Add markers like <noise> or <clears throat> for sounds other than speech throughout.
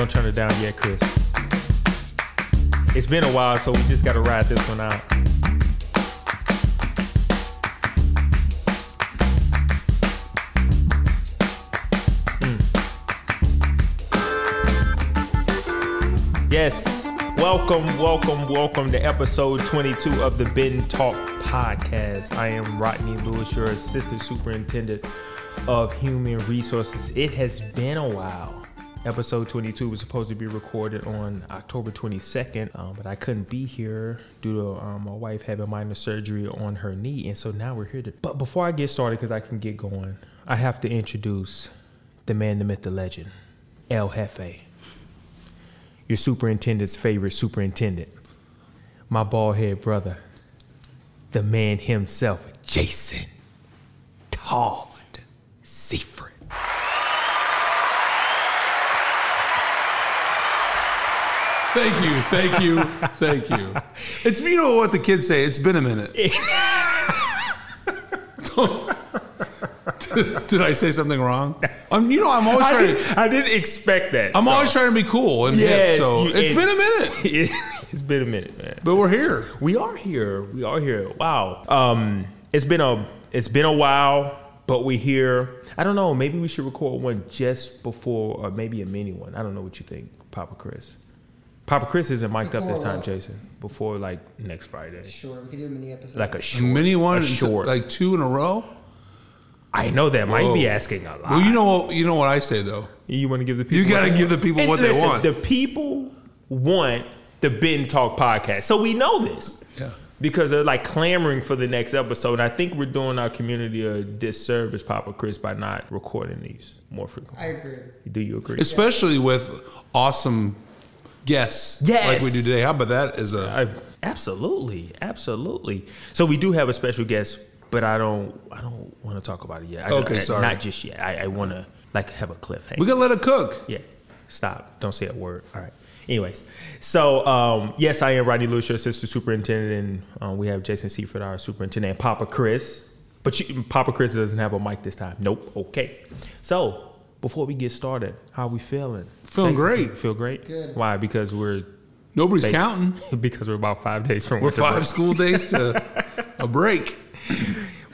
Don't turn it down yet, Chris. It's been a while, so we just got to ride this one out. Mm. Yes. Welcome, welcome, welcome to episode 22 of the Ben Talk podcast. I am Rodney Lewis, your assistant superintendent of human resources. It has been a while. Episode 22 was supposed to be recorded on October 22nd, um, but I couldn't be here due to um, my wife having minor surgery on her knee. And so now we're here to. But before I get started, because I can get going, I have to introduce the man, the myth, the legend, El Jefe, your superintendent's favorite superintendent, my bald head brother, the man himself, Jason Todd Seifert. Thank you, thank you, thank you. It's you know what the kids say. It's been a minute. <laughs> <laughs> did, I say something wrong? I'm, you know, I'm always I trying. Didn't, I didn't expect that. I'm so. always trying to be cool and yes, hip. So you, it's it, been a minute. <laughs> it's been a minute, man. But we're here. We are here. We are here. Wow. Um, it's been a it's been a while, but we're here. I don't know. Maybe we should record one just before, or maybe a mini one. I don't know what you think, Papa Chris. Papa Chris isn't mic'd up this time, what? Jason. Before like next Friday, Sure, we could do a mini episode. like a A short, mini one, a short. like two in a row. I know that might be Whoa. asking a lot. Well, you know what? You know what I say though. You want to give the people. You got to what they give the people And what listen, they want. The people want the Ben Talk podcast, so we know this yeah. because they're like clamoring for the next episode. And I think we're doing our community a disservice, Papa Chris, by not recording these more frequently. I agree. Do you agree? Especially with awesome guests Yes. like we do today. How about that? As a I, absolutely, absolutely. So we do have a special guest, but I don't, I don't want to talk about it yet. I, Okay, I- sorry. not just yet. I, I want to like have a cliffhanger. we gotta let it cook. Yeah. Stop. Don't say a word. All right. Anyways, so um, yes, I am Rodney Lewis, your assistant superintendent, and um, we have Jason Seifert, our superintendent, and Papa Chris. But you, Papa Chris doesn't have a mic this time. Nope. Okay. So before we get started, how are we feeling? Feeling Jason, great. Feel great. Good. Why? Because we're Nobody's Thank- counting. <laughs> because we're about five days from We're winter five break. school days to <laughs> a break.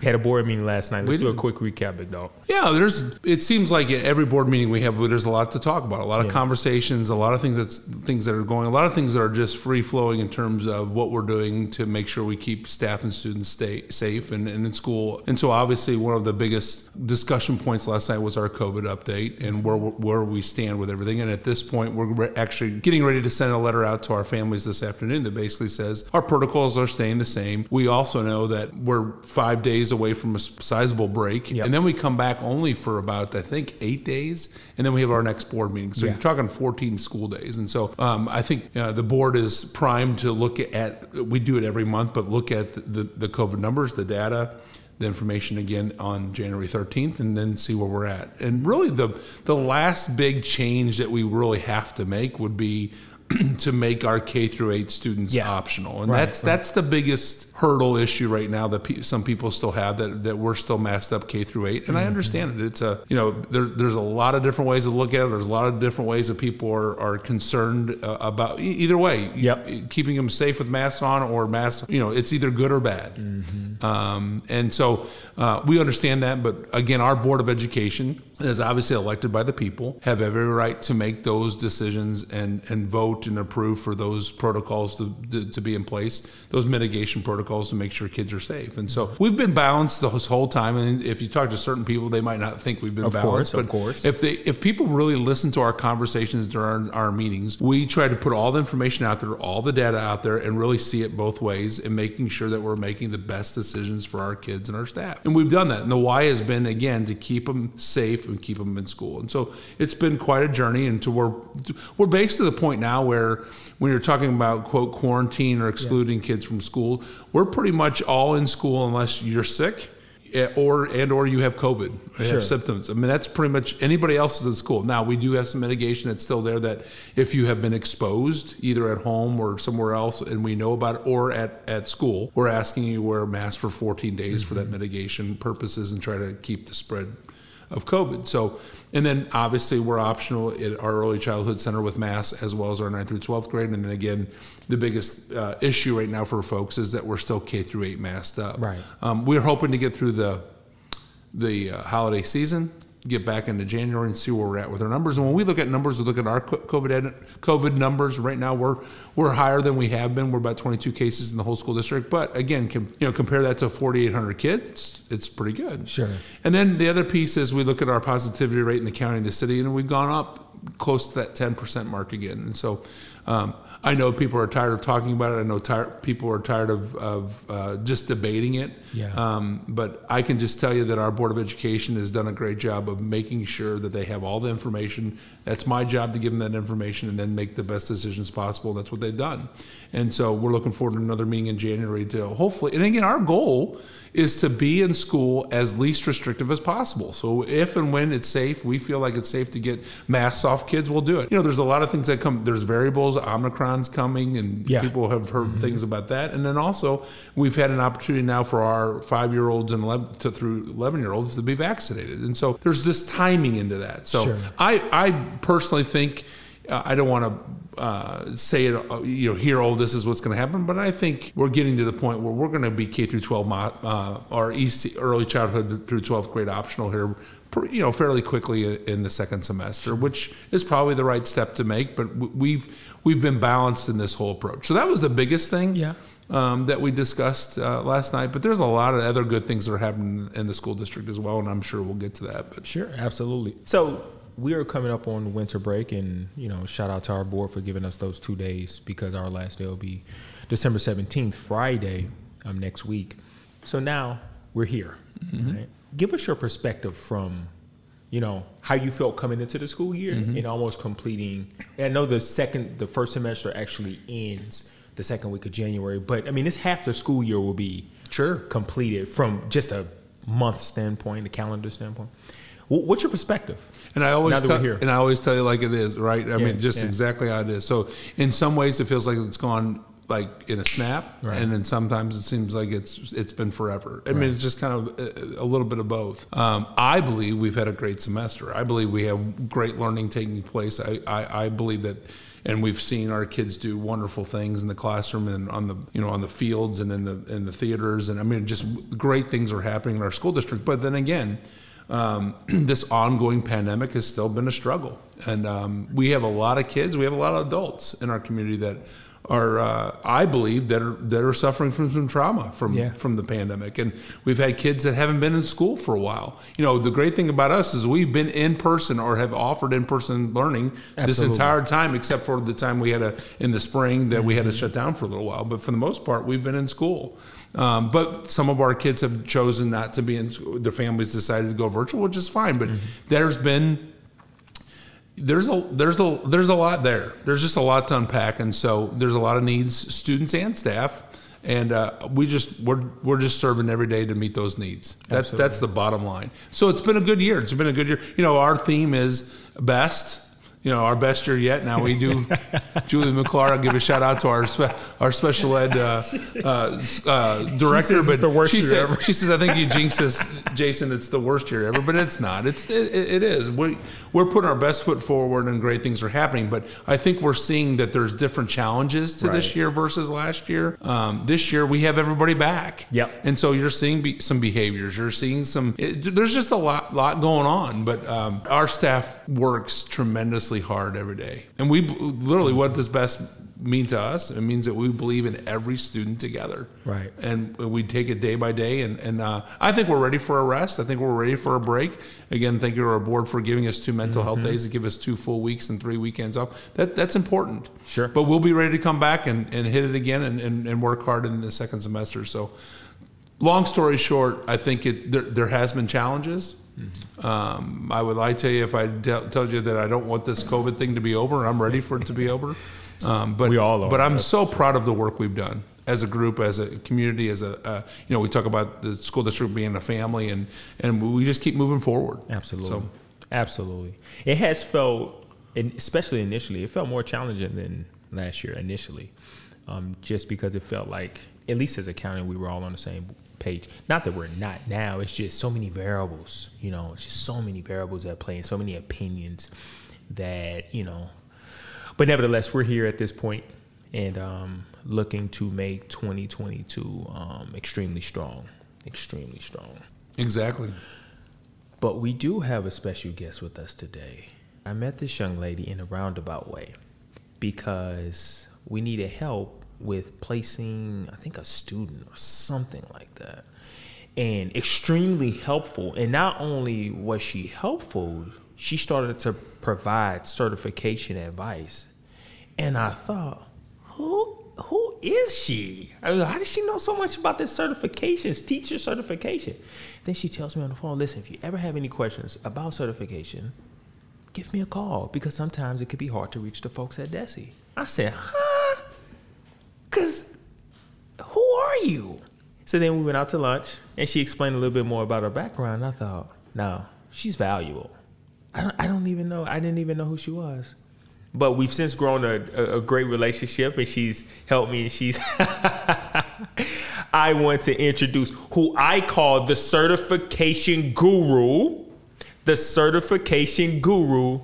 We had a board meeting last night. Let's We do a quick recap, big dog. Yeah, there's. It seems like every board meeting we have, there's a lot to talk about. A lot of Yeah. conversations, a lot of things that's things that are going. A lot of things that are just free flowing in terms of what we're doing to make sure we keep staff and students stay safe and, and in school. And so, obviously, one of the biggest discussion points last night was our COVID update and where where we stand with everything. And at this point, we're re- actually getting ready to send a letter out to our families this afternoon that basically says our protocols are staying the same. We also know that we're five days away from a sizable break, Yep. and then we come back only for about I think eight days, and then we have our next board meeting. So Yeah. you're talking 14 school days, and so um, I think uh, the board is primed to look at. We do it every month, but look at the, the, the COVID numbers, the data. The information again on January 13th, and then see where we're at. And really, the the last big change that we really have to make would be <clears throat> to make our K through eight students Yeah. optional, and Right, that's that's the biggest hurdle issue right now that pe- some people still have that, that we're still masked up K through eight, and I understand it. It's a you know there, there's a lot of different ways to look at it. There's a lot of different ways that people are, are concerned uh, about e- either way. Yep. keeping them safe with masks on or masks. You know, it's either good or bad. Um, and so uh, we understand that, but again, our board of education is obviously elected by the people, have every right to make those decisions and and vote and approve for those protocols to, to, to be in place, those mitigation protocols to make sure kids are safe. And so we've been balanced this whole time. And if you talk to certain people, they might not think we've been Of balanced. course, of course. If they if people really listen to our conversations during our, our meetings, we try to put all the information out there, all the data out there, and really see it both ways, and making sure that we're making the best decisions for our kids and our staff. And we've done that. And the why has been again to keep them safe and keep them in school. And so it's been quite a journey. And to we're we're based to the point now where when you're talking about quote quarantine or excluding kids from school, we're pretty much all in school unless you're sick eh, or and or you have COVID, or Sure. have symptoms. I mean, that's pretty much anybody else is in school. Now we do have some mitigation that's still there. That if you have been exposed either at home or somewhere else, and we know about it, or at at school, we're asking you wear a mask for 14 days for Mm-hmm. that mitigation purposes and try to keep the spread of COVID. So, and then obviously we're optional at our early childhood center with mass as well as our 9th through 12th grade. And then again, the biggest uh, issue right now for folks is that we're still K through 8 masked up. Right. Um, we're hoping to get through the the uh, holiday season, get back into January and see where we're at with our numbers. And when we look at numbers, we look at our COVID ed- COVID numbers. Right now, we're we're higher than we have been. We're about 22 cases in the whole school district. But again, com- you know, compare that to 4,800 kids, it's, it's pretty good. Sure. And then the other piece is we look at our positivity rate in the county and the city, and we've gone up close to that 10% mark again. And so um, I know people are tired of talking about it. I know tired, people are tired of, of uh, just debating it. Yeah. Um, but I can just tell you that our Board of Education has done a great job of making sure that they have all the information. That's my job to give them that information and then make the best decisions possible. That's what they've done. And so we're looking forward to another meeting in January to hopefully, and again, our goal is to be in school as least restrictive as possible. So if and when it's safe, we feel like it's safe to get masks off kids, we'll do it. You know, there's a lot of things that come, there's variables, Omicron's coming, and Yeah. people have heard things about that. And then also, we've had an opportunity now for our five year olds and 11 to through 11 year olds to be vaccinated. And so there's this timing into that. So Sure. I, I personally think, uh, I don't want to uh, say it, uh, you know, here, oh, this is what's going to happen, but I think we're getting to the point where we're going to be K through 12, mo- uh, or EC, early childhood through 12th grade optional here, you know, fairly quickly in the second semester, which is probably the right step to make. But we've we've been balanced in this whole approach. So that was the biggest thing Yeah. um, that we discussed uh, last night. But there's a lot of other good things that are happening in the school district as well, and I'm sure we'll get to that. But Sure, absolutely. So we are coming up on winter break, and you know, shout out to our board for giving us those two days because our last day will be December seventeenth, Friday, um, next week. So now we're here. Right? Give us your perspective from, you know, how you felt coming into the school year mm-hmm. and almost completing. I know the second, the first semester actually ends the second week of January, but I mean, it's half the school year will be Sure. completed from just a month standpoint, a calendar standpoint. What's your perspective? And I always tell, and I always tell you like it is, right? I Yeah, mean, just yeah. exactly how it is. So in some ways, it feels like it's gone like in a snap, Right. and then sometimes it seems like it's it's been forever. I mean, it's just kind of a, a little bit of both. Um, I believe we've had a great semester. I believe we have great learning taking place. I, I, I believe that. And we've seen our kids do wonderful things in the classroom and on the you know on the fields and in the in the theaters and I mean just great things are happening in our school district. But then again, um, <clears throat> this ongoing pandemic has still been a struggle. And um, we have a lot of kids, we have a lot of adults in our community that are, uh, I believe, that are that are suffering from some trauma from Yeah. from the pandemic. And we've had kids that haven't been in school for a while. You know, the great thing about us is we've been in person or have offered in person learning this entire time, except for the time we had a in the spring that we had to Mm-hmm. shut down for a little while. But for the most part, we've been in school. Um, but some of our kids have chosen not to be in school. Their families decided to go virtual, which is fine. But Mm-hmm. there's been there's a there's a there's a lot there. There's just a lot to unpack, and so there's a lot of needs, students and staff, and uh, we just we're we're just serving every day to meet those needs. That's that's the bottom line. So it's been a good year. It's been a good year. You know, our theme is best. You know, our best year yet. Now we do. <laughs> Julie McClure, I'll give a shout out to our spe- our special ed uh, uh, uh, director. but it's the worst she year said, ever. she says, I think you jinxed us, Jason. It's the worst year ever, but it's not. It's it, it is. We we're putting our best foot forward, and great things are happening. But I think we're seeing that there's different challenges to this year versus last year. Um, this year we have everybody back. Yep. And so you're seeing be, some behaviors. You're seeing some. It, there's just a lot lot going on. But um, our staff works tremendously hard every day, and we literally what does best mean to us? It means that we believe in every student together Right. and we take it day by day. And, and uh, I think we're ready for a rest. I think we're ready for a break. Again, thank you to our board for giving us two mental health days to give us two full weeks and three weekends off. That that's important. Sure. But we'll be ready to come back and, and hit it again and, and, and work hard in the second semester. So, long story short, I think it there, there has been challenges. Um, I would lie to you if I de- told you that I don't want this COVID thing to be over. I'm ready for it to be over. Um, but We all are. But I'm so proud of the work we've done as a group, as a community, as a uh, you know we talk about the school district being a family, and and we just keep moving forward. Absolutely. So Absolutely. It has felt, especially initially, it felt more challenging than last year initially, um, just because it felt like at least as a county, we were all on the same page. Not that we're not now. It's just so many variables. You know, it's just so many variables at play and so many opinions that you know. But nevertheless, we're here at this point and um, looking to make 2022 um, extremely strong, extremely strong. Exactly. But we do have a special guest with us today. I met this young lady in a roundabout way because we needed help with placing, I think, a student or something like that. And extremely helpful. And not only was she helpful, she started to provide certification advice. And I thought, who who is she? I mean, how does she know so much about this certifications, teacher certification? Then she tells me on the phone, listen, if you ever have any questions about certification, give me a call because sometimes it could be hard to reach the folks at DESE. I said, huh? Because who are you? So then we went out to lunch and she explained a little bit more about her background. I thought, no, she's valuable. I don't, I don't even know. I didn't even know who she was but we've since grown a, a, a, great relationship and she's helped me and she's <laughs> i want to introduce who i call the certification guru the certification guru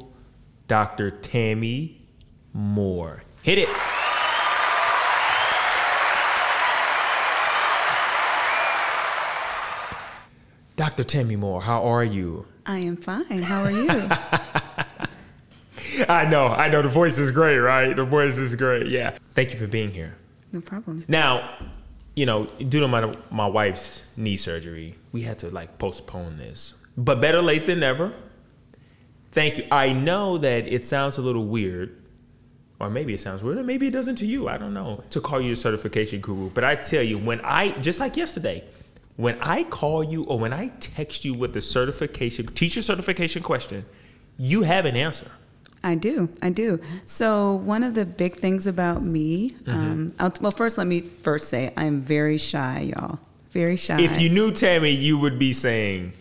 dr tammy moore hit it dr tammy moore how are you i am fine how are you <laughs> I know, I know. The voice is great, right? The voice is great. Yeah. Thank you for being here. No problem. Now, you know, due to my my wife's knee surgery, we had to like postpone this. But better late than never. Thank you. I know that it sounds a little weird, or maybe it sounds weird, or maybe it doesn't to you. I don't know. To call you a certification guru, but I tell you, when I just like yesterday, when I call you or when I text you with the certification teacher certification question, you have an answer. I do. I do. So one of the big things about me, mm-hmm. um, well, first let me first say I'm very shy, y'all. Very shy. If you knew Tammy, you would be saying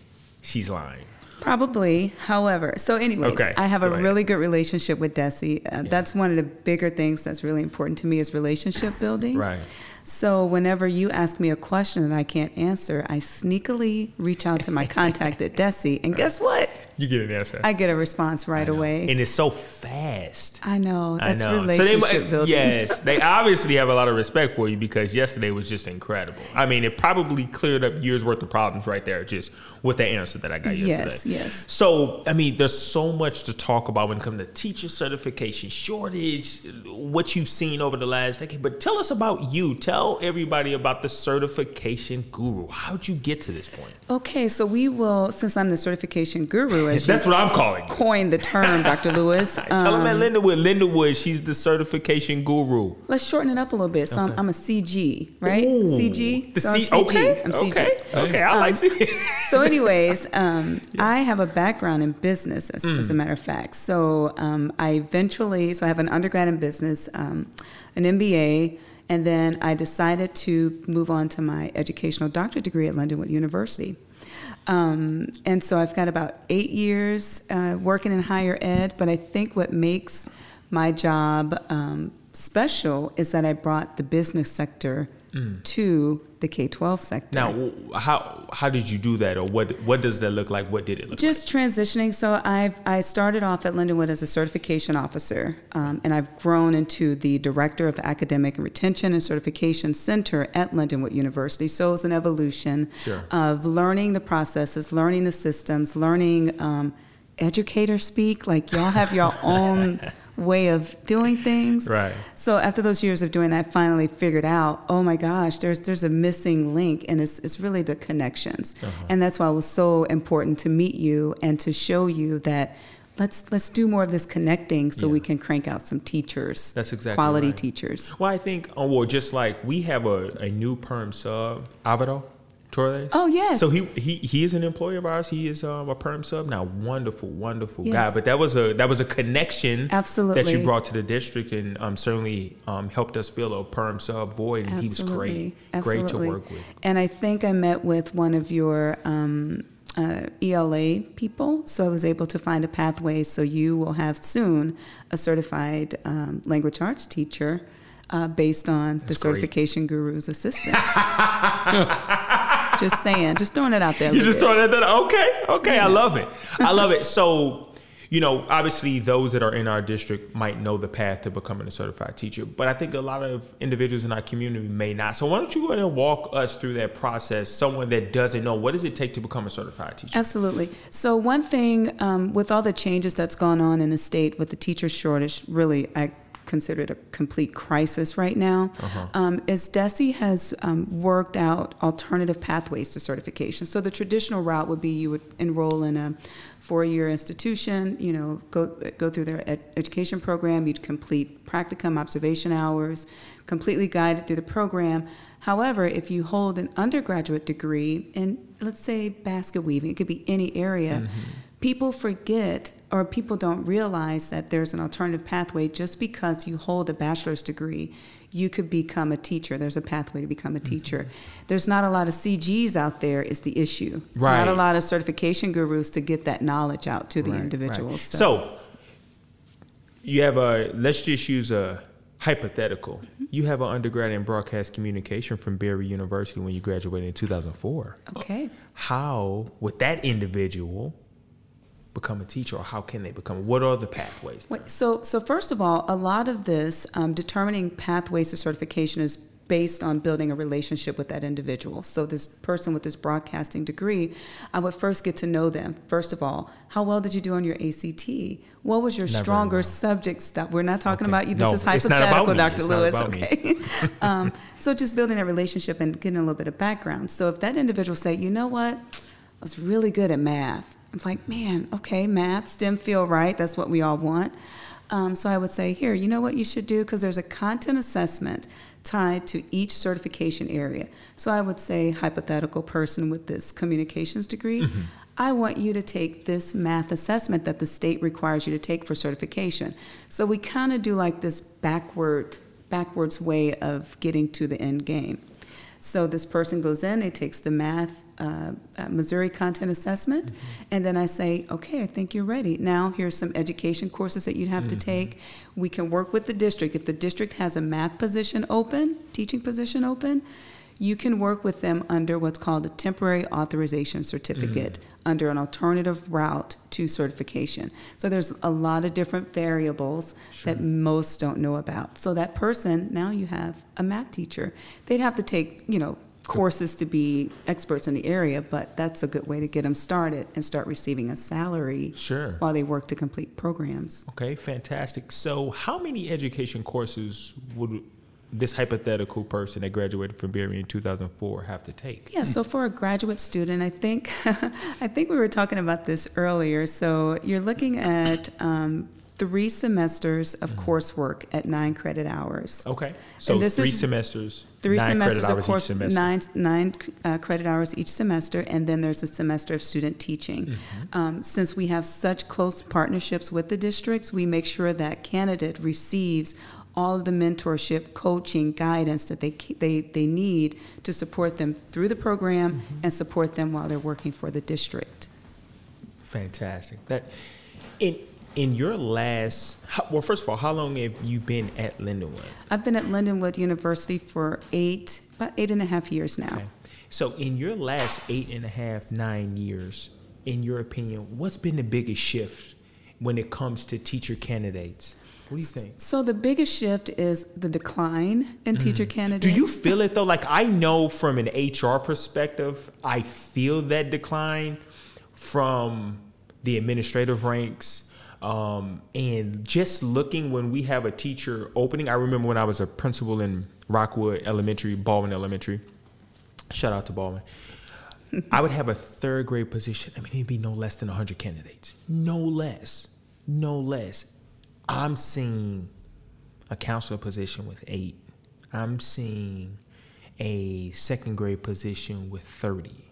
she's lying. Probably. However, so anyways, okay. I have Go a ahead. really good relationship with DESE. Uh, yeah. That's one of the bigger things that's really important to me is relationship building. Right. So whenever you ask me a question that I can't answer, I sneakily reach out to my contact at DESE. and guess what? You get an answer. I get a response right away. And it's so fast. I know. That's I know. relationship so they, building. Yes. <laughs> They obviously have a lot of respect for you because yesterday was just incredible. I mean, it probably cleared up years worth of problems right there just with the answer that I got yesterday. Yes, yes. So, I mean, there's so much to talk about when it comes to teacher certification, shortage, what you've seen over the last decade. But tell us about you. Tell everybody about the certification guru. How'd you get to this point? Okay, so we will, since I'm the certification guru, as that's what I'm calling. Coined the term, <laughs> Dr. Lewis. Um, Tell him at Lindenwood. Lindenwood, she's the certification guru. Let's shorten it up a little bit. So okay. I'm, I'm, a CG, right? Ooh, CG. The so C- CG. Okay. I'm CG. Okay. Okay. I um, like CG. so, anyways, <laughs> um, yeah. I have a background in business, as, mm. as a matter of fact. So um, I eventually, so I have an undergrad in business, um, an MBA. And then I decided to move on to my educational doctorate degree at Lindenwood University. Um, and so I've got about eight years uh, working in higher ed, but I think what makes my job um, special is that I brought the business sector mm. to the K twelve sector. Now, how how did you do that, or what what does that look like? What did it look like? Just like? transitioning. So I've I started off at Lindenwood as a certification officer, um, and I've grown into the director of academic retention and certification center at Lindenwood University. So it's an evolution sure. of learning the processes, learning the systems, learning. Um, educator speak like y'all have your <laughs> own way of doing things. Right. So after those years of doing that, I finally figured out, oh my gosh, there's there's a missing link, and it's it's really the connections, uh-huh. and that's why it was so important to meet you and to show you that. Let's let's do more of this connecting so yeah. we can crank out some teachers. That's exactly quality right. teachers. Well, I think oh well, just like we have a, a new perm sub, Avado Torres. Oh yes. So he he he is an employee of ours. He is um, a perm sub now. Wonderful, wonderful yes. guy. But that was a that was a connection absolutely that you brought to the district and um, certainly um, helped us fill a perm sub void. And absolutely. he was great, absolutely. great to work with. And I think I met with one of your. Um, uh, ELA people, so I was able to find a pathway. So you will have soon a certified um, language arts teacher uh, based on the great. certification guru's assistance. <laughs> just saying, just throwing it out there. <laughs> You just bit. throwing that. Out there. Okay, okay, I love it. I love it. So, you know, obviously, those that are in our district might know the path to becoming a certified teacher, but I think a lot of individuals in our community may not. So, why don't you go ahead and walk us through that process? Someone that doesn't know, what does it take to become a certified teacher? Absolutely. So one thing um, with all the changes that's gone on in the state with the teacher shortage, really, I consider it a complete crisis right now. Um, is DESE has um, worked out alternative pathways to certification. So the traditional route would be you would enroll in a four-year institution, you know, go go through their ed- education program. You'd complete practicum, observation hours, completely guided through the program. However, if you hold an undergraduate degree in, let's say, basket weaving, it could be any area, people forget or people don't realize that there's an alternative pathway just because you hold a bachelor's degree. You could become a teacher. There's a pathway to become a teacher. There's not a lot of CGs out there, is the issue. Right. Not a lot of certification gurus to get that knowledge out to the Right, individuals. right. So, So, you have a, let's just use a hypothetical. Mm-hmm. You have an undergrad in broadcast communication from Barry University when you graduated in 2004. okay. How would that individual become a teacher or how can they become? What are the pathways? So, so first of all, a lot of this um, determining pathways to certification is based on building a relationship with that individual. So, this person with this broadcasting degree, I would first get to know them. First of all, how well did you do on your ACT? What was your Not very stronger well. subject stuff? We're not talking Okay. about you. This No, is it's not about hypothetical. Dr. Lewis. Okay. <laughs> um, so, just building that relationship and getting a little bit of background. So, if that individual say, you know what, I was really good at math. I'm like, man, okay, math, STEM feel right. That's what we all want. Um, so I would say, here, you know what you should do? Because there's a content assessment tied to each certification area. So I would say, hypothetical person with this communications degree, I want you to take this math assessment that the state requires you to take for certification. So we kind of do like this backward, backwards way of getting to the end game. So this person goes in, it takes the math, uh, uh, Missouri content assessment, and then I say, okay, I think you're ready. Now here's some education courses that you'd have to take. We can work with the district. If the district has a math position open, teaching position open, you can work with them under what's called a temporary authorization certificate mm. under an alternative route to certification. So there's a lot of different variables that most don't know about. So that person, now you have a math teacher. They'd have to take, you know, courses to be experts in the area, but that's a good way to get them started and start receiving a salary Sure. while they work to complete programs. Okay, fantastic. So, how many education courses would this hypothetical person that graduated from Berry in 2004 have to take? Yeah, so for a graduate student, I think <laughs> I think we were talking about this earlier. So you're looking at um, three semesters of coursework at nine credit hours. Okay, so this three is- semesters, Three semesters of course, semester. nine nine uh, credit hours each semester, and then there's a semester of student teaching. Mm-hmm. Um, since we have such close partnerships with the districts, we make sure that candidate receives all of the mentorship, coaching, guidance that they they they need to support them through the program Mm-hmm. and support them while they're working for the district. Fantastic. That in in your last well, first of all, how long have you been at Lindenwood? I've been at Lindenwood University for eight about eight and a half years now. Okay. So, in your last eight and a half, nine years, in your opinion, what's been the biggest shift when it comes to teacher candidates? What do you think? So the biggest shift is the decline in teacher candidates. Do you feel it though? Like I know from an HR perspective, I feel that decline from the administrative ranks. Um, and just looking when we have a teacher opening, I remember when I was a principal in Rockwood Elementary, Baldwin Elementary. Shout out to Baldwin. I would have a third grade position. I mean, it'd be no less than 100 candidates. No less. No less. I'm seeing a counselor position with eight. I'm seeing a second grade position with 30.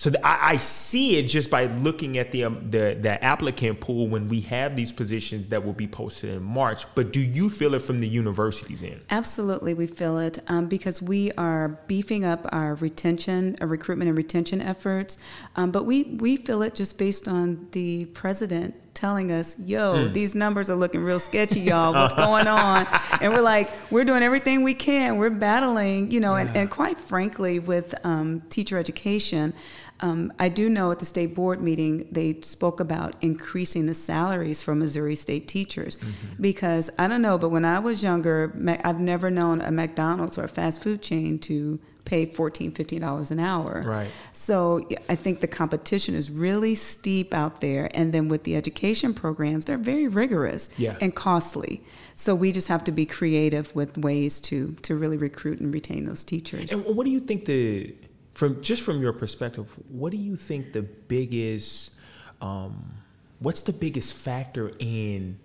So th- I, I see it just by looking at the, um, the the applicant pool when we have these positions that will be posted in March. But do you feel it from the universities end? Absolutely, we feel it um, because we are beefing up our retention, our recruitment and retention efforts. Um, but we, we feel it just based on the president telling us, "Yo, these numbers are looking real sketchy, y'all. What's <laughs> going on?" And we're like, "We're doing everything we can. We're battling, you know." And, and quite frankly, with um, teacher education, um, I do know at the state board meeting they spoke about increasing the salaries for Missouri state teachers because I don't know, but when I was younger, I've never known a McDonald's or a fast food chain to pay 14 15 dollars an hour Right. so i think the competition is really steep out there and then with the education programs they're very rigorous Yeah. and costly so we just have to be creative with ways to to really recruit and retain those teachers And what do you think the from just from your perspective? What do you think the biggest um, what's the biggest factor in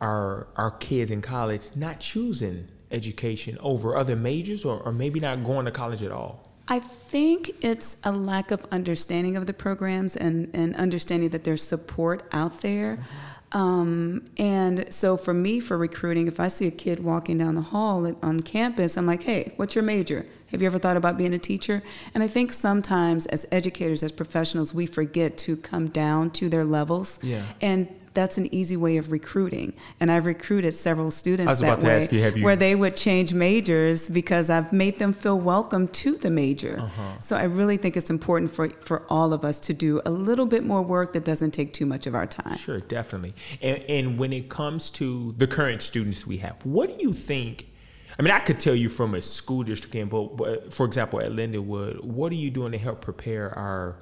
our our kids in college not choosing education over other majors or, or maybe not going to college at all? I think it's a lack of understanding of the programs and, and understanding that there's support out there. Um, and so for me, for recruiting, if I see a kid walking down the hall on campus, I'm like, hey, what's your major? Have you ever thought about being a teacher? And I think sometimes as educators, as professionals, we forget to come down to their levels. Yeah. And that's an easy way of recruiting. And I've recruited several students that way, you, you- where they would change majors because I've made them feel welcome to the major. Uh-huh. So I really think it's important for, for all of us to do a little bit more work that doesn't take too much of our time. Sure, definitely. And, and when it comes to the current students we have, what do you think? I mean, I could tell you from a school district end, but, for example, at Lindenwood, what are you doing to help prepare our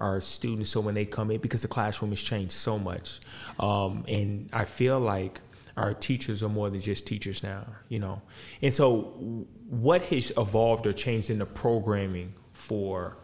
our students so when they come in because the classroom has changed so much, um, and I feel like our teachers are more than just teachers now, you know. And so, what has evolved or changed in the programming for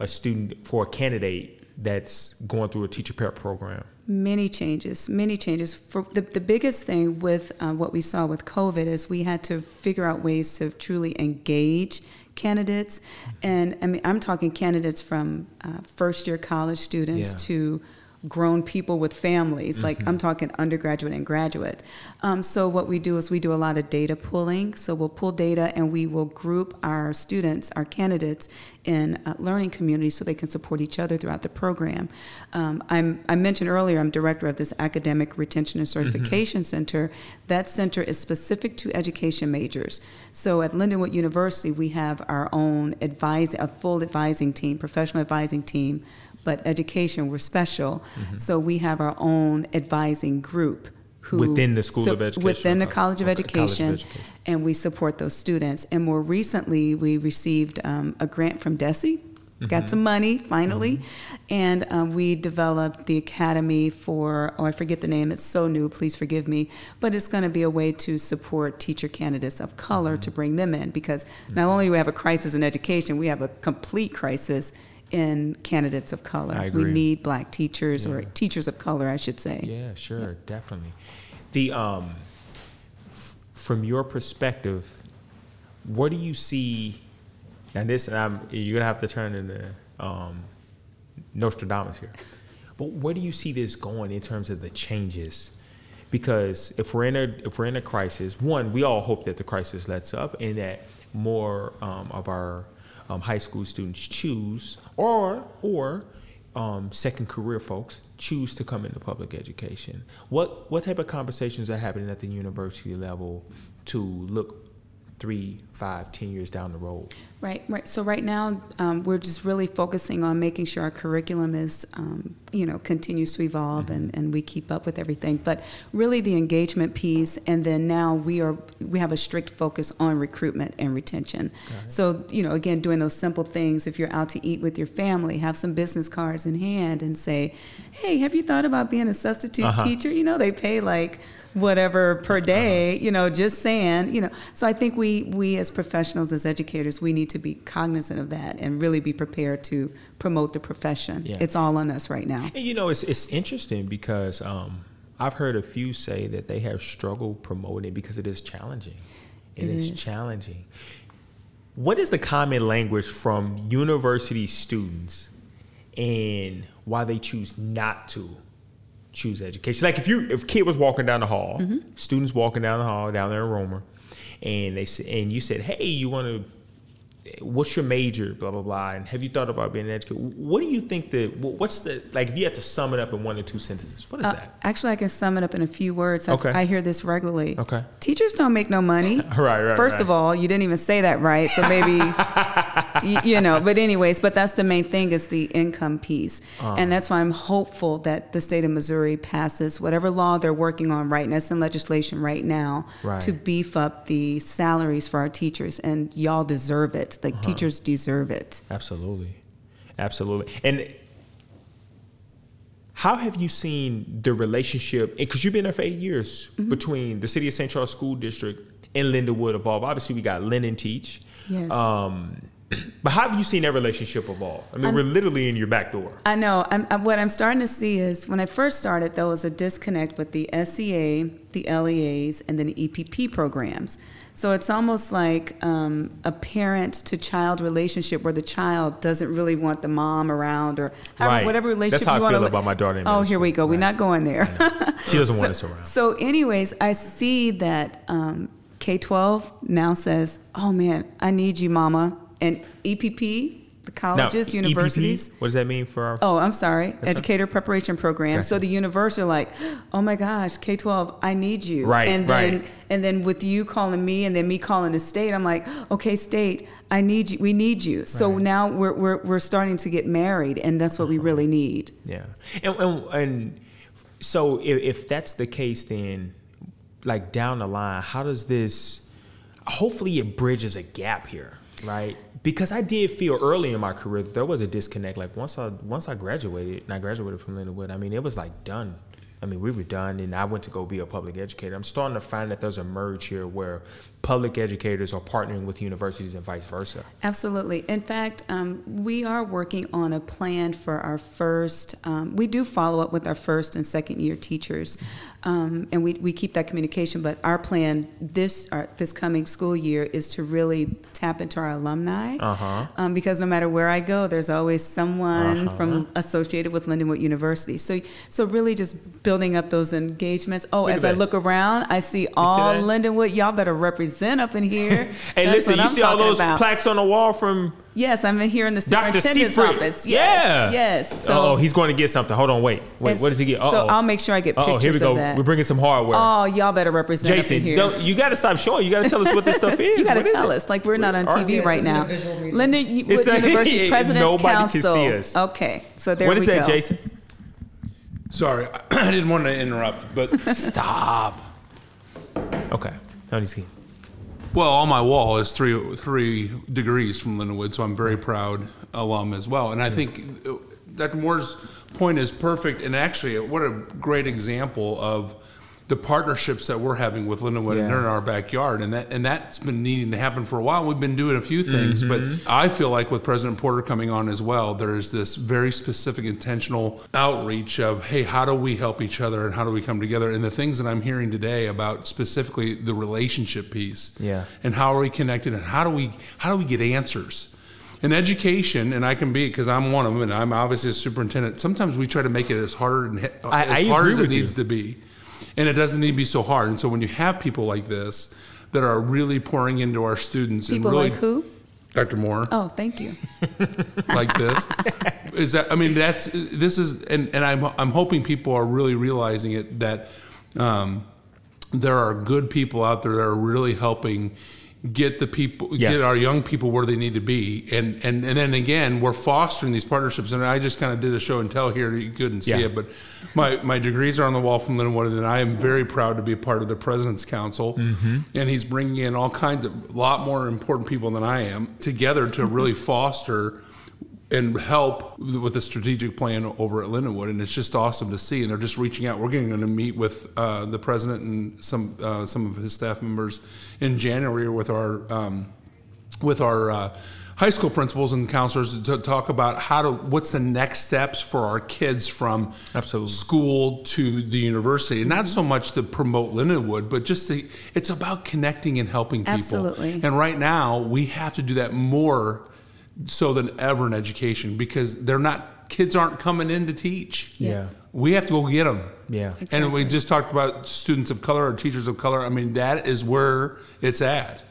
a student for a candidate that's going through a teacher prep program? Many changes, many changes. For the, the biggest thing with uh, what we saw with COVID is we had to figure out ways to truly engage candidates. And I mean, I'm talking candidates from uh, first year college students Yeah. to grown people with families. Like I'm talking undergraduate and graduate. Um, so what we do is we do a lot of data pulling. So we'll pull data and we will group our students, our candidates, in uh, learning communities so they can support each other throughout the program. Um, I'm, I mentioned earlier I'm director of this academic retention and certification center. That center is specific to education majors. So at Lindenwood University we have our own advise a full advising team, professional advising team but education we're special. So we have our own advising group who Within the School of Education, within the college of Okay, College of education, Education. and we support those students. And more recently we received um, a grant from DESE. Mm-hmm. got some money finally. And um, we developed the academy for oh i forget the name it's so new please forgive me. But it's going to be a way to support teacher candidates of color Mm-hmm. to bring them in because not only do we have a crisis in education we have a complete crisis in candidates of color we need black teachers or teachers of color i should say Yeah, sure, definitely. The um, f- from your perspective, what do you see? And this, and I'm, you're gonna have to turn into um, Nostradamus here. But where do you see this going in terms of the changes? Because if we're in a if we're in a crisis, one, we all hope that the crisis lets up and that more um, of our um, high school students choose, or or um, second career folks choose to come into public education. What what type of conversations are happening at the university level to look three, five, ten years down the road? Right, right. So right now, um, we're just really focusing on making sure our curriculum is, um, you know, continues to evolve and, and we keep up with everything. But really, the engagement piece, and then now we are we have a strict focus on recruitment and retention. So you know, again, doing those simple things. If you're out to eat with your family, have some business cards in hand and say, "Hey, have you thought about being a substitute Uh-huh. teacher? You know, they pay like." Whatever per day you know just saying you know so i think we we as professionals as educators we need to be cognizant of that and really be prepared to promote the profession Yeah. it's all on us right now And you know, it's it's interesting because um, I've heard a few say that they have struggled promoting because it is challenging. It is, is. challenging. What is the common language from university students and why they choose not to choose education? Like if you if kid was walking down the hall, Mm-hmm. students walking down the hall down there in Roemer, and they and you said, "Hey, you want to what's your major, blah blah blah, and have you thought about being an educator? What do you think that? What's the like? If you had to sum it up in one or two sentences, what is Uh, that? Actually, I can sum it up in a few words. Okay. I hear this regularly. Okay. Teachers don't make no money. <laughs> Right, right, First right. of all, you didn't even say that right, so maybe, <laughs> y- you know. But anyways, but that's the main thing is the income piece, Uh-huh. and that's why I'm hopeful that the state of Missouri passes whatever law they're working on right now. It's in legislation right now Right. to beef up the salaries for our teachers, and y'all deserve it. Like Uh-huh. teachers deserve it. Absolutely, absolutely. And how have you seen the relationship? Because you've been there for eight years Mm-hmm. between the city of St. Charles School District and Lindenwood evolve. Obviously, we got Lynn and Teach. Yes. Um, <clears throat> but how have you seen that relationship evolve? I mean, I'm- we're literally in your back door. I know. I'm, I'm, what I'm starting to see is when I first started, there was a disconnect with the SEA, the LEAs, and then the EPP programs. So it's almost like um, a parent to child relationship where the child doesn't really want the mom around or however, Right. whatever relationship That's how I you want feel to. about my daughter Oh, here we go. We're not going there. She doesn't <laughs> want us around. So, anyways, I see that um, K 12 now says, oh man, I need you, mama. And EPP, the colleges, EPP, universities. what does that mean for our? Oh, I'm sorry. Educator preparation program. So the university are like, oh my gosh, K twelve, I need you. Right, And then right. and then with you calling me and then me calling the state, I'm like, okay, state, I need you. We need you. So Right. now we're we're we're starting to get married, and that's what we really uh-huh. need. Yeah, and and, and so if, if that's the case, then like down the line, how does this? Hopefully, it bridges a gap here, right? Because I did feel early in my career that there was a disconnect. Like once I once I graduated, and I graduated from Lindenwood, I mean, it was like done. I mean, we were done, and I went to go be a public educator. I'm starting to find that there's a merge here where public educators are partnering with universities and vice versa. Absolutely. In fact, um, we are working on a plan for our first. Um, we do follow up with our first and second year teachers, um, and we, we keep that communication. But our plan this our, this coming school year is to really tap into our alumni, Uh-huh. um, because no matter where I go, there's always someone Uh-huh. from associated with Lindenwood University. So so really just building up those engagements. Oh, as I look around, I see all that? Lindenwood. Y'all better represent up in here. <laughs> Hey, That's listen, you see all those about. plaques on the wall from Yes, I'm in here in the Dr. superintendent's Seifert. office. Yeah. Yes, yes. So, oh, he's going to get something. Hold on, wait. Wait, what does he get? Uh-oh. So I'll make sure I get Uh-oh, pictures here we go. of that. We're bringing some hardware. oh, y'all better represent Jason, here. don't, you got to stop showing. You got to tell us what this stuff <laughs> is. you got to What is tell it? us. Like we're not on TV Yes, right this is a now. Linda It's Wood a- University <laughs> President's nobody can Council. see us. Okay, so there What we is that, go. Jason? Sorry, <clears throat> I didn't want to interrupt, but <laughs> Stop. Okay. How do you see? Well, on my wall is three three degrees from Lindenwood, so I'm very proud alum as well. And I think uh, Dr. Moore's point is perfect, and actually, what a great example of the partnerships that we're having with Lindenwood, and they're in our backyard, and that and that's been needing to happen for a while. We've been doing a few things, but mm-hmm. I feel like with President Porter coming on as well, there is this very specific, intentional outreach of, hey, how do we help each other, and how do we come together? And the things that I'm hearing today about specifically the relationship piece, Yeah. and how are we connected, and how do we how do we get answers? In education, and I can be because I'm one of them, and I'm obviously a superintendent. Sometimes we try to make it as hard and he- I- as I hard as it with you. needs to be, and it doesn't need to be so hard. And so when you have people like this that are really pouring into our students People and really, like who? Dr. Moore, Oh, thank you. <laughs> like this, is that I mean that's this is and, and I'm I'm hoping people are really realizing it that um, there are good people out there that are really helping get the people Yeah. get our young people where they need to be and and and then again we're fostering these partnerships and I just kind of did a show and tell here you couldn't see Yeah. it but my my degrees are on the wall from Lindenwood and I am very proud to be a part of the president's council Mm-hmm. and he's bringing in all kinds of a lot more important people than I am together to really foster and help with the strategic plan over at Lindenwood, and it's just awesome to see. And they're just reaching out. We're going to meet with uh, the president and some uh, some of his staff members in January with our um, with our uh, high school principals and counselors to talk about how to what's the next steps for our kids from Absolutely. school to the university, and not so much to promote Lindenwood, but just to, it's about connecting and helping people. Absolutely. And right now, we have to do that more so than ever in education because they're not kids aren't coming in to teach. Yeah. We have to go get them. Yeah. And we just talked about students of color or teachers of color. I mean, that is where it's at.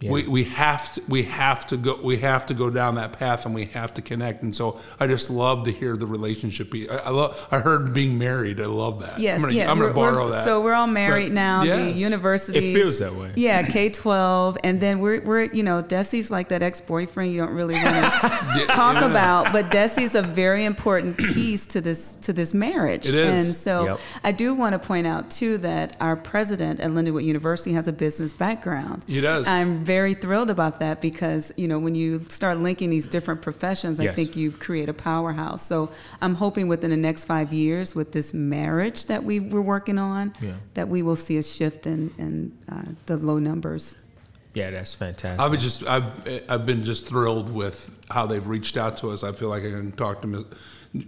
We, we have to we have to go we have to go down that path and we have to connect and so I just love to hear the relationship. be- I, I love I heard being married. I love that. Yes, I'm gonna, yeah. I'm gonna we're- we're- borrow that. So we're all married But- now. The yes. universities. It feels that way. Yeah, K twelve, and then we're we're you know DESE's like that ex boyfriend you don't really want to <laughs> talk yeah. about, but DESE's a very important piece to this to this marriage. It is. And so Yep. I do want to point out too that our president at Lindenwood University has a business background. He does. I'm very thrilled about that because you know when you start linking these different professions, I Yes. think you create a powerhouse. So I'm hoping within the next five years, with this marriage that we we're working on, Yeah. that we will see a shift in in uh, the low numbers. Yeah, that's fantastic. I was just I've I've been just thrilled with how they've reached out to us. I feel like I can talk to Ms-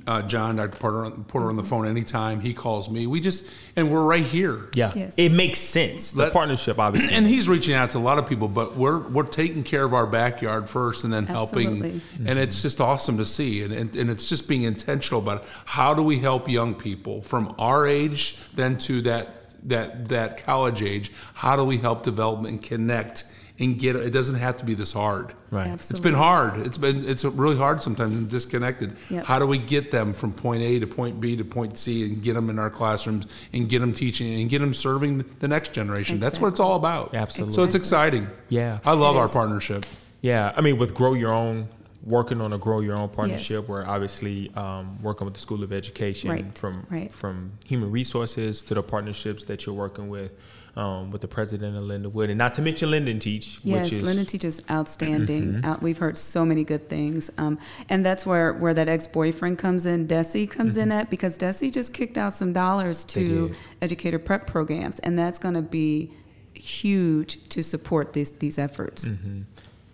uh, John, Dr. Porter, Porter on the phone anytime he calls me. We just and we're right here. yeah, Yes. it makes sense. The Let- partnership, obviously. And he's reaching out to a lot of people, but we're we're taking care of our backyard first, and then Absolutely. helping. And it's just awesome to see, and, and and it's just being intentional about how do we help young people from our age then to that that that college age. How do we help develop and connect and get? It doesn't have to be this hard. Right. It's been hard. It's been it's really hard sometimes and disconnected. Yep. How do we get them from point A to point B to point C and get them in our classrooms and get them teaching and get them serving the next generation? That's what it's all about. Absolutely. So it's exciting. Yeah. I love our partnership. Yeah, I mean, with Grow Your Own, working on a Grow Your Own partnership, Yes. we're obviously um, working with the School of Education Right, from right. from human resources to the partnerships that you're working with um, with the president of Lindenwood, and not to mention Linden Teach, Yes, which is Mm-hmm. Linden teaches outstanding. Out, we've heard so many good things, um, and that's where where that ex boyfriend comes in. DESE comes in at because DESE just kicked out some dollars Mm-hmm. To educator prep programs, and that's going to be huge to support these these efforts. Mm-hmm.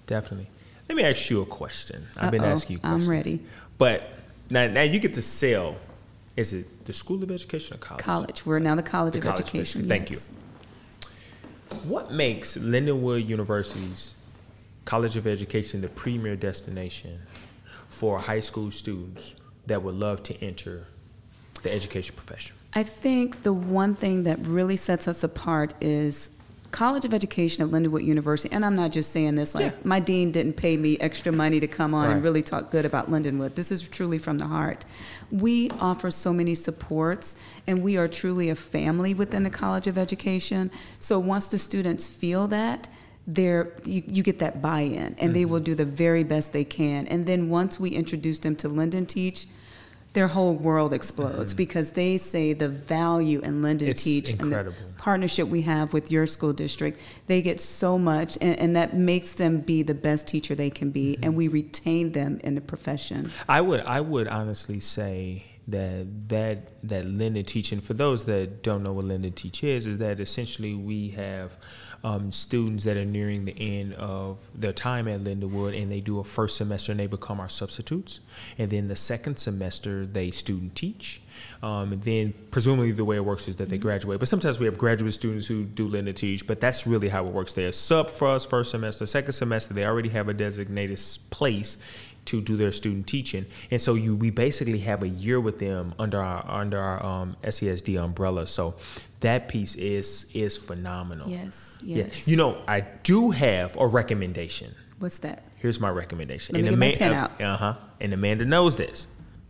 definitely. Let me ask you a question. I've been Uh-oh, asking you I'm questions. ready. But now, now you get to sell. Is it the School of Education or college? College. We're now the College The of College Education. Education. Thank yes. What makes Lindenwood University's College of Education the premier destination for high school students that would love to enter the education profession? I think the one thing that really sets us apart is College of Education at Lindenwood University, and I'm not just saying this like Yeah. my dean didn't pay me extra money to come on and really talk good about Lindenwood. This is truly from the heart. We offer so many supports, and we are truly a family within the College of Education. So once the students feel that, they're, you, you get that buy-in, and they Mm-hmm. will do the very best they can. And then once we introduce them to Linden Teach, their whole world explodes because they say the value in Linden Mm-hmm. It's Teach and the partnership we have with your school district. They get so much, and, and that makes them be the best teacher they can be, Mm-hmm. and we retain them in the profession. I would I would honestly say that that that Linden teaching for those that don't know what Linden teach is is that essentially we have um, students that are nearing the end of their time at Lindenwood and they do a first semester and they become our substitutes. And then the second semester they student teach. Um, and then presumably the way it works is that they graduate. But sometimes we have graduate students who do Linden Teach but that's really how it works. They're sub for us first semester second semester they already have a designated place to do their student teaching, and so you we basically have a year with them under our under our um, SESD umbrella. So that piece is is phenomenal. Yes, Yeah. yes. You know, I do have a recommendation. What's that? Here's my recommendation. Let me get my pen uh, out. Uh huh. And Amanda knows this.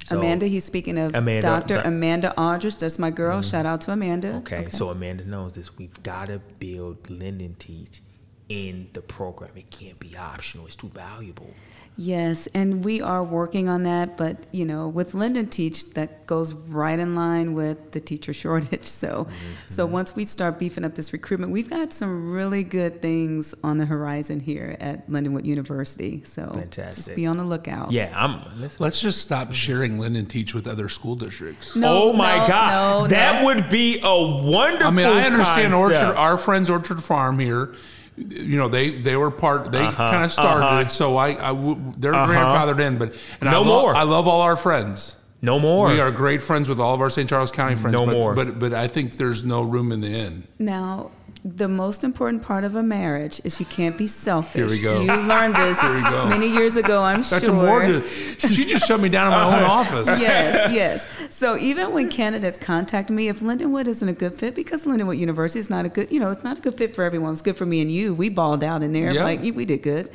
So- Amanda, he's speaking of Amanda, Dr. Mm-hmm. Amanda Aldrich. That's my girl. Shout out to Amanda. Okay, so Amanda knows this. We've got to build Linden Teach in the program. It can't be optional. It's too valuable. Yes, and we are working on that, but you know, with Linden Teach, that goes right in line with the teacher <laughs> shortage. So, Mm-hmm. so once we start beefing up this recruitment, we've got some really good things on the horizon here at Lindenwood University. So, Fantastic. just be on the lookout. Yeah, I'm. Listen. Let's just stop sharing Linden Teach with other school districts. No, oh my no, God, no, that no. would be a wonderful. I mean, I understand concept. Orchard, our friends Orchard Farm here. You know, they they were part. They Uh-huh, kind of started uh-huh. it, so I, I w- they're Uh-huh. grandfathered in. But and No I lo- more. I love all our friends. No more. We are great friends with all of our St. Charles County friends. No but, more. But but I think there's no room in the inn. Now, the most important part of a marriage is you can't be selfish. Here we go. You learned this Here we go. many years ago, I'm Dr. sure. Moore, just, she just shut me down in my own <laughs> office. yes, yes. So even when candidates contact me, if Lindenwood isn't a good fit, because Lindenwood University is not a good, you know, it's not a good fit for everyone. It's good for me and you. We balled out in there, Yeah. like we did good.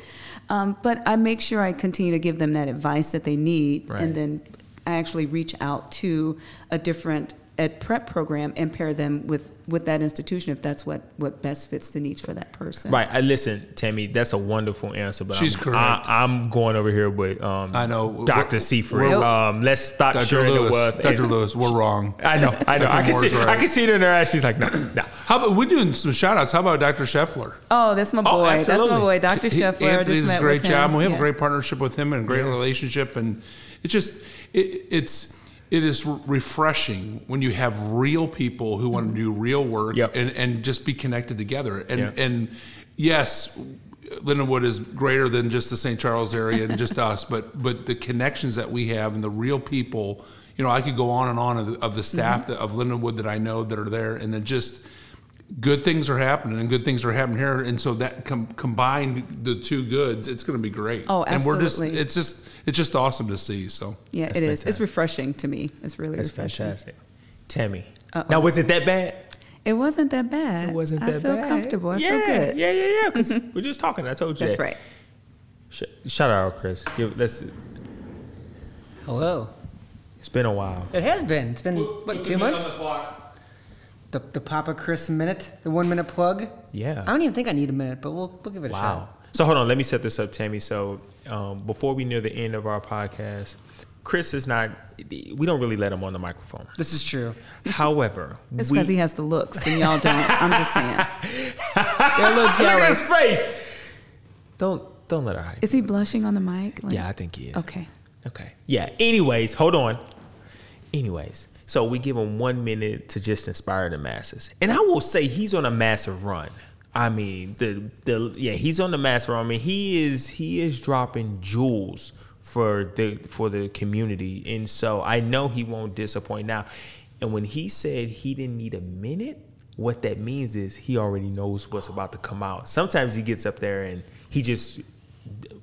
Um, but I make sure I continue to give them that advice that they need, Right. and then I actually reach out to a different ed prep program and pair them with with that institution if that's what what best fits the needs for that person. Right. I listen, Tammy. That's a wonderful answer, but She's I'm, correct. I, am going over here with um, I know. Dr. We're- Seifert. Um, let's stop Dr. sharing the Lewis, wealth. Dr. and- Lewis, we're <laughs> wrong. I know. I know. I can Moore's see. I can see it in her eyes. She's like, no, no. How about we're doing some shout outs? How about Dr. Scheffler? Oh, that's my boy. that's my boy, Dr. He- Scheffler. I Anthony does a great job. We have Yeah. a great partnership with him and a great relationship, and it's just it, it's it is refreshing when you have real people who want to do real work Yep. and and just be connected together. And Yep. and yes. Lindenwood is greater than just the St. Charles area and just <laughs> us, but but the connections that we have and the real people, you know, I could go on and on of the, of the staff Mm-hmm. that, of Lindenwood that I know that are there, and then just good things are happening and good things are happening here and so that com- combined the two goods it's going to be great Oh, absolutely. and we're just it's just it's just awesome to see so Yeah, That's it is. It's refreshing to me. It's really That's refreshing. fantastic. Tammy. Uh-oh. Now, was it that bad? It wasn't that bad. It wasn't I that feel bad. comfortable. I yeah, feel good. Yeah, yeah, yeah. Because <laughs> we're just talking. I told you. That's that. right. Sh- shout out, Chris. Give, let's, Hello. it's been a while. It has been. It's been what two months? The the Papa Chris minute, the one minute plug. Yeah. I don't even think I need a minute, but we'll we'll give it a Wow. shot. So hold on, let me set this up, Tammy. So um, before we near the end of our podcast, Chris is not. We don't really let him on the microphone. This is true. However, <laughs> It's because he has the looks and y'all don't. I'm just <laughs> saying. They're a little Look at his face. Don't don't let her hype. Is he blushing on the mic? Like- Yeah, I think he is. Okay. Okay. Yeah. Anyways, hold on. Anyways, so we give him one minute to just inspire the masses, and I will say he's on a massive run. I mean, the the yeah, he's on the massive run. I mean, he is he is dropping jewels for the for the community, and so I know he won't disappoint now. And when he said he didn't need a minute, what that means is he already knows what's about to come out. Sometimes he gets up there and he just,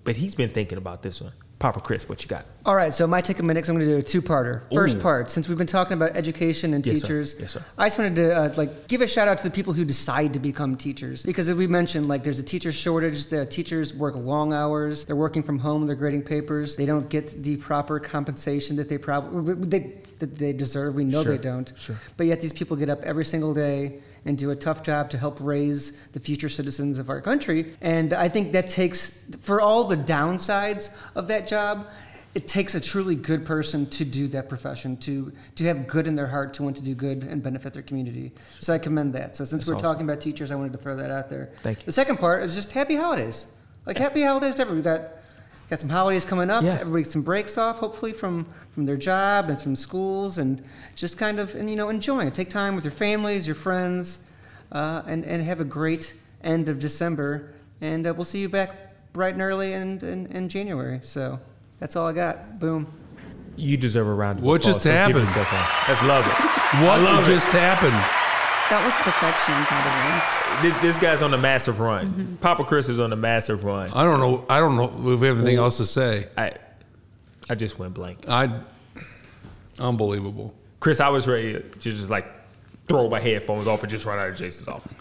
but he's been thinking about this one. Papa Chris, what you got? All right, so my take a minute. I'm going to do a two-parter. First Ooh. part, since we've been talking about education and Yes, sir. teachers, Yes, sir. I just wanted to uh, like give a shout out to the people who decide to become teachers because as we mentioned, like there's a teacher shortage. The teachers work long hours. They're working from home. They're grading papers. They don't get the proper compensation that they probably they that they deserve. We know Sure, they don't. sure. But yet these people get up every single day and do a tough job to help raise the future citizens of our country. And I think that takes, for all the downsides of that job, it takes a truly good person to do that profession, to to have good in their heart, to want to do good and benefit their community. So I commend that. So since That's we're awesome. talking about teachers, I wanted to throw that out there. Thank you. The second part is just happy holidays. Like happy holidays to everyone. We got got some holidays coming up. Yeah. Everybody gets some breaks off, hopefully from from their job and from schools, and just kind of and you know enjoying it. Take time with your families, your friends, uh, and and have a great end of December. And uh, we'll see you back bright and early in, in, in January. So that's all I got. Boom. You deserve a round of What applause, just so happened? yourself one. Let's love it. <laughs> what love it. just happened That was perfection, by the way. This, this guy's on a massive run. Mm-hmm. Papa Chris is on a massive run. i don't know i don't know if we have anything else to say I, I just went blank. i unbelievable Chris, I was ready to just like throw my headphones off and just run out of Jason's office.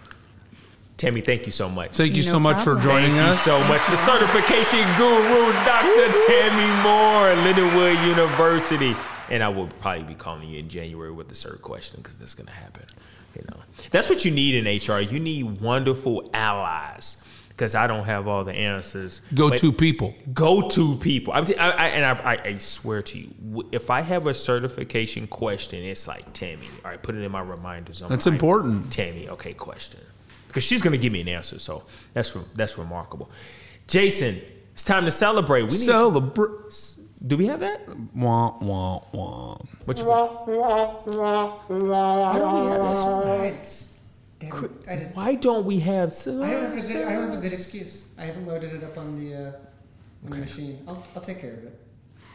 Tammy, thank you so much. thank you No so much for joining Thank us you so much. The certification guru, Dr. Tammy Moore, Lindenwood University. And I will probably be calling you in January with the cert question because that's going to happen. You know, that's what you need in HR. You need wonderful allies because I don't have all the answers. go But to people go to people. I'm t- I, I, and I, I, I swear to you, if I have a certification question, it's like Tammy. All right, put it in my reminders. on That's my- important. Tammy, okay, question, because she's gonna give me an answer. So that's re- that's remarkable. Jason, it's time to celebrate. We need. celebrate do we have that? wah, wah, wah. What you, I don't have that. I, just, Why don't we have? I, don't have a good, I don't have a good excuse. I haven't loaded it up on the, uh, on the machine. I'll, I'll take care of it.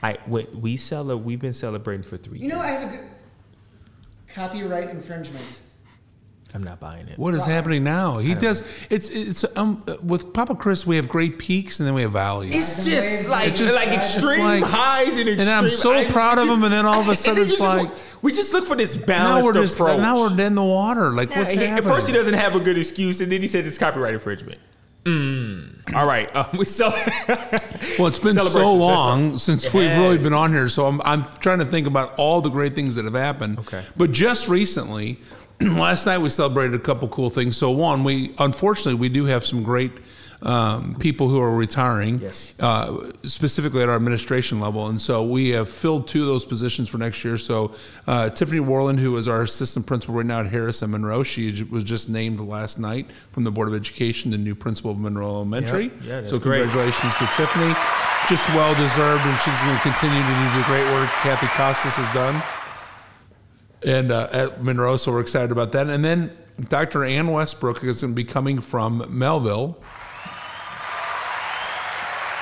I when we celebrate. We've been celebrating for three. You know, I have a good copyright infringement. I'm not buying it. What is happening now? He does. It's it's um with Papa Chris. We have great peaks and then we have valleys. It's just like It just- like it's extreme like- highs and extreme. and I'm so I- proud of him, and then all of a <laughs> sudden it's like- wa- we just look for this balance. now we're just approach. now we're in the water. Like Yeah, what's he- happening? At first, he doesn't have a good excuse, and then he said it's copyright infringement. Mm. All right, uh, <laughs> we sell. <laughs> Well, it's been so long since It we've really been on here, so I'm I'm trying to think about all the great things that have happened. Okay. But just recently, <clears throat> last night we celebrated a couple cool things. So one, we unfortunately we do have some great um, people who are retiring, Yes. uh, specifically at our administration level, and so we have filled two of those positions for next year. So uh, Tiffany Warland, who is our assistant principal right now at Harris and Monroe, she was just named last night from the Board of Education the new principal of Monroe Elementary. Yeah, yeah, so great. congratulations to Tiffany. Just well deserved, and she's going to continue to do the great work Kathy Costas has done. And uh, at Monroe, so we're excited about that. And then Dr. Ann Westbrook is going to be coming from Melville.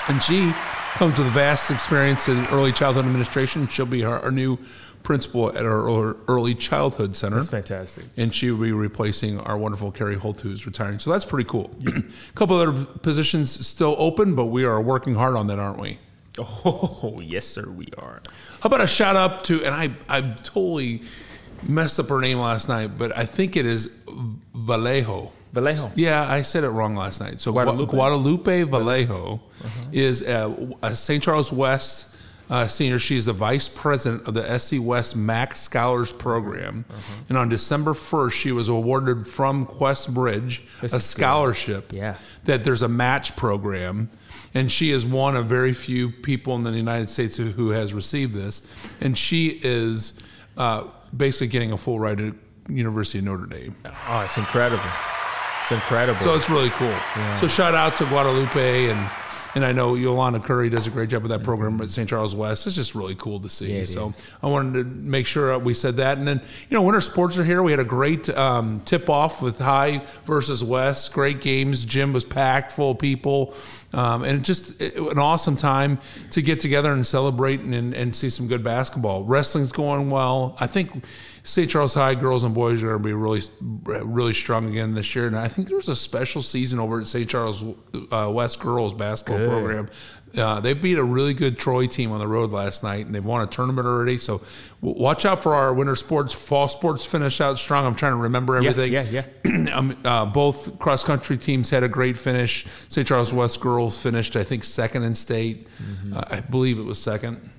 And she comes with vast experience in early childhood administration. She'll be our, our new principal at our early childhood center That's fantastic. and she will be replacing our wonderful Carrie Holt, who's retiring. So that's pretty cool. a <clears throat> couple other positions still open, but we are working hard on that, aren't we? <laughs> Oh yes, sir, we are. How about a shout out to, and I, I totally messed up her name last night, but I think it is Vallejo. Vallejo. Yeah, I said it wrong last night. So Guadalupe? Guadalupe, Vallejo is a, a St. Charles West uh, senior. She's the vice president of the SC West MAC Scholars Program. And on December 1st, she was awarded from QuestBridge This a is good. scholarship Yeah. that there's a match program. And she is one of very few people in the United States who, who has received this. And she is uh, basically getting a full ride to University of Notre Dame. Oh, it's incredible. It's incredible. So it's really cool. So shout out to Guadalupe and and I know Yolanda Curry does a great job with that program at St. Charles West. It's just really cool to see. Yeah, so is. I wanted to make sure we said that. And then, you know, winter sports are here. We had a great um, tip off with High versus West. Great games. Gym was packed full of people. Um, and just an awesome time to get together and celebrate and, and see some good basketball. Wrestling's going well. I think St. Charles High girls and boys are going to be really, really strong again this year. And I think there's a special season over at St. Charles uh, West girls basketball Good. program. Uh, they beat a really good Troy team on the road last night, and they've won a tournament already. So w- watch out for our winter sports. Fall sports finish out strong. I'm trying to remember yeah, everything. yeah, yeah. <clears throat> um, uh, both cross country teams had a great finish. St. Charles West girls finished, I think, second in state. Mm-hmm. Uh, I believe it was second.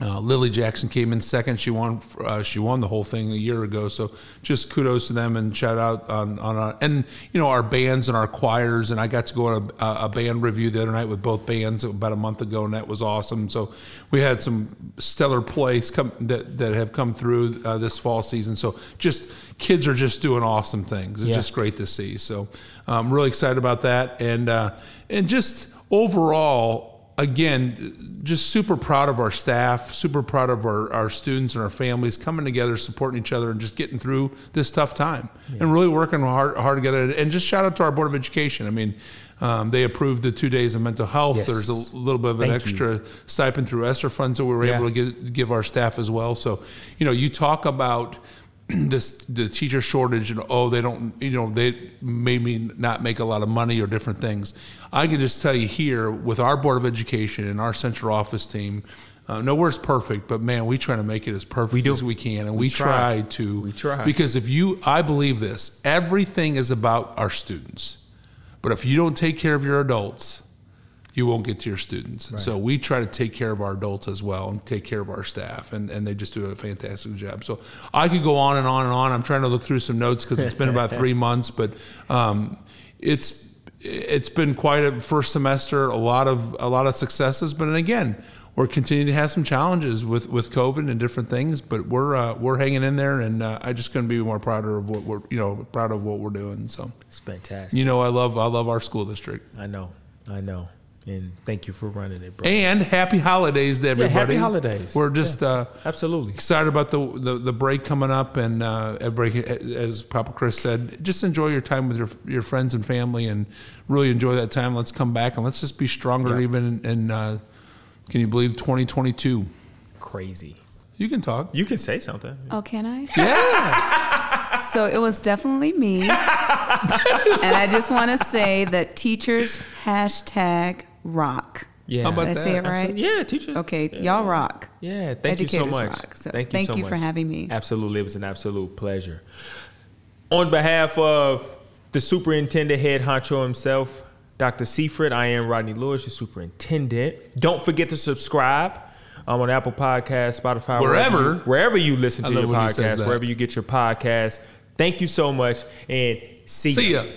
Uh, Lily Jackson came in second. She won. Uh, she won the whole thing a year ago. So just kudos to them and shout out on on our, and you know our bands and our choirs. And I got to go on a, a band review the other night with both bands about a month ago, and that was awesome. So we had some stellar plays come that that have come through uh, this fall season. So just kids are just doing awesome things. It's Yeah. just great to see. So I'm really excited about that, and uh, and just overall again, just super proud of our staff, super proud of our, our students and our families coming together, supporting each other, and just getting through this tough time and really working hard, hard together. And just shout out to our Board of Education. I mean, um, they approved the two days of mental health. Yes. There's a little bit of an Thank you. extra stipend through ESSER funds that we were Yeah. able to give, give our staff as well. So, you know, you talk about <clears throat> this the teacher shortage and oh they don't you know they maybe not make a lot of money or different things i can just tell you here with our board of education and our central office team uh, nowhere's perfect but man we try to make it as perfect do. as we can and we, try. try. to We try. because if you i believe this everything is about our students but if you don't take care of your adults you won't get to your students. And so we try to take care of our adults as well and take care of our staff, and, and they just do a fantastic job. So I could go on and on and on. I'm trying to look through some notes because it's been about <laughs> three months, but um, it's it's been quite a first semester. A lot of a lot of successes, but again. We're continuing to have some challenges with, with COVID and different things, but we're uh, we're hanging in there, and uh, I just couldn't be more prouder of what we're you know proud of what we're doing. So It's fantastic. you know I love I love our school district. I know. I know. And thank you for running it, bro. And happy holidays to everybody. happy holidays. We're just uh, Absolutely. excited about the, the the break coming up, and uh, a break, as Papa Chris said, just enjoy your time with your your friends and family, and really enjoy that time. Let's come back and let's just be stronger, Yeah. even in uh, Can you believe 2022? Crazy. You can talk. You can say something. Oh, can I? Yeah. <laughs> So it was definitely me. <laughs> and I just want to say that teachers hashtag rock. Yeah. How about Did I say that? it right? Yeah, teacher. Okay, Yeah. y'all rock. Yeah, thank you so much. rock. So thank you, thank so you much. for having me. Absolutely, it was an absolute pleasure. On behalf of the superintendent, head honcho himself, Dr. Seifert, I am Rodney Lewis, your superintendent. Don't forget to subscribe. um, on Apple Podcasts, Spotify, Wherever. you, wherever you listen to your love when he says podcast, wherever you get your podcast. Thank you so much, and see, See ya. ya.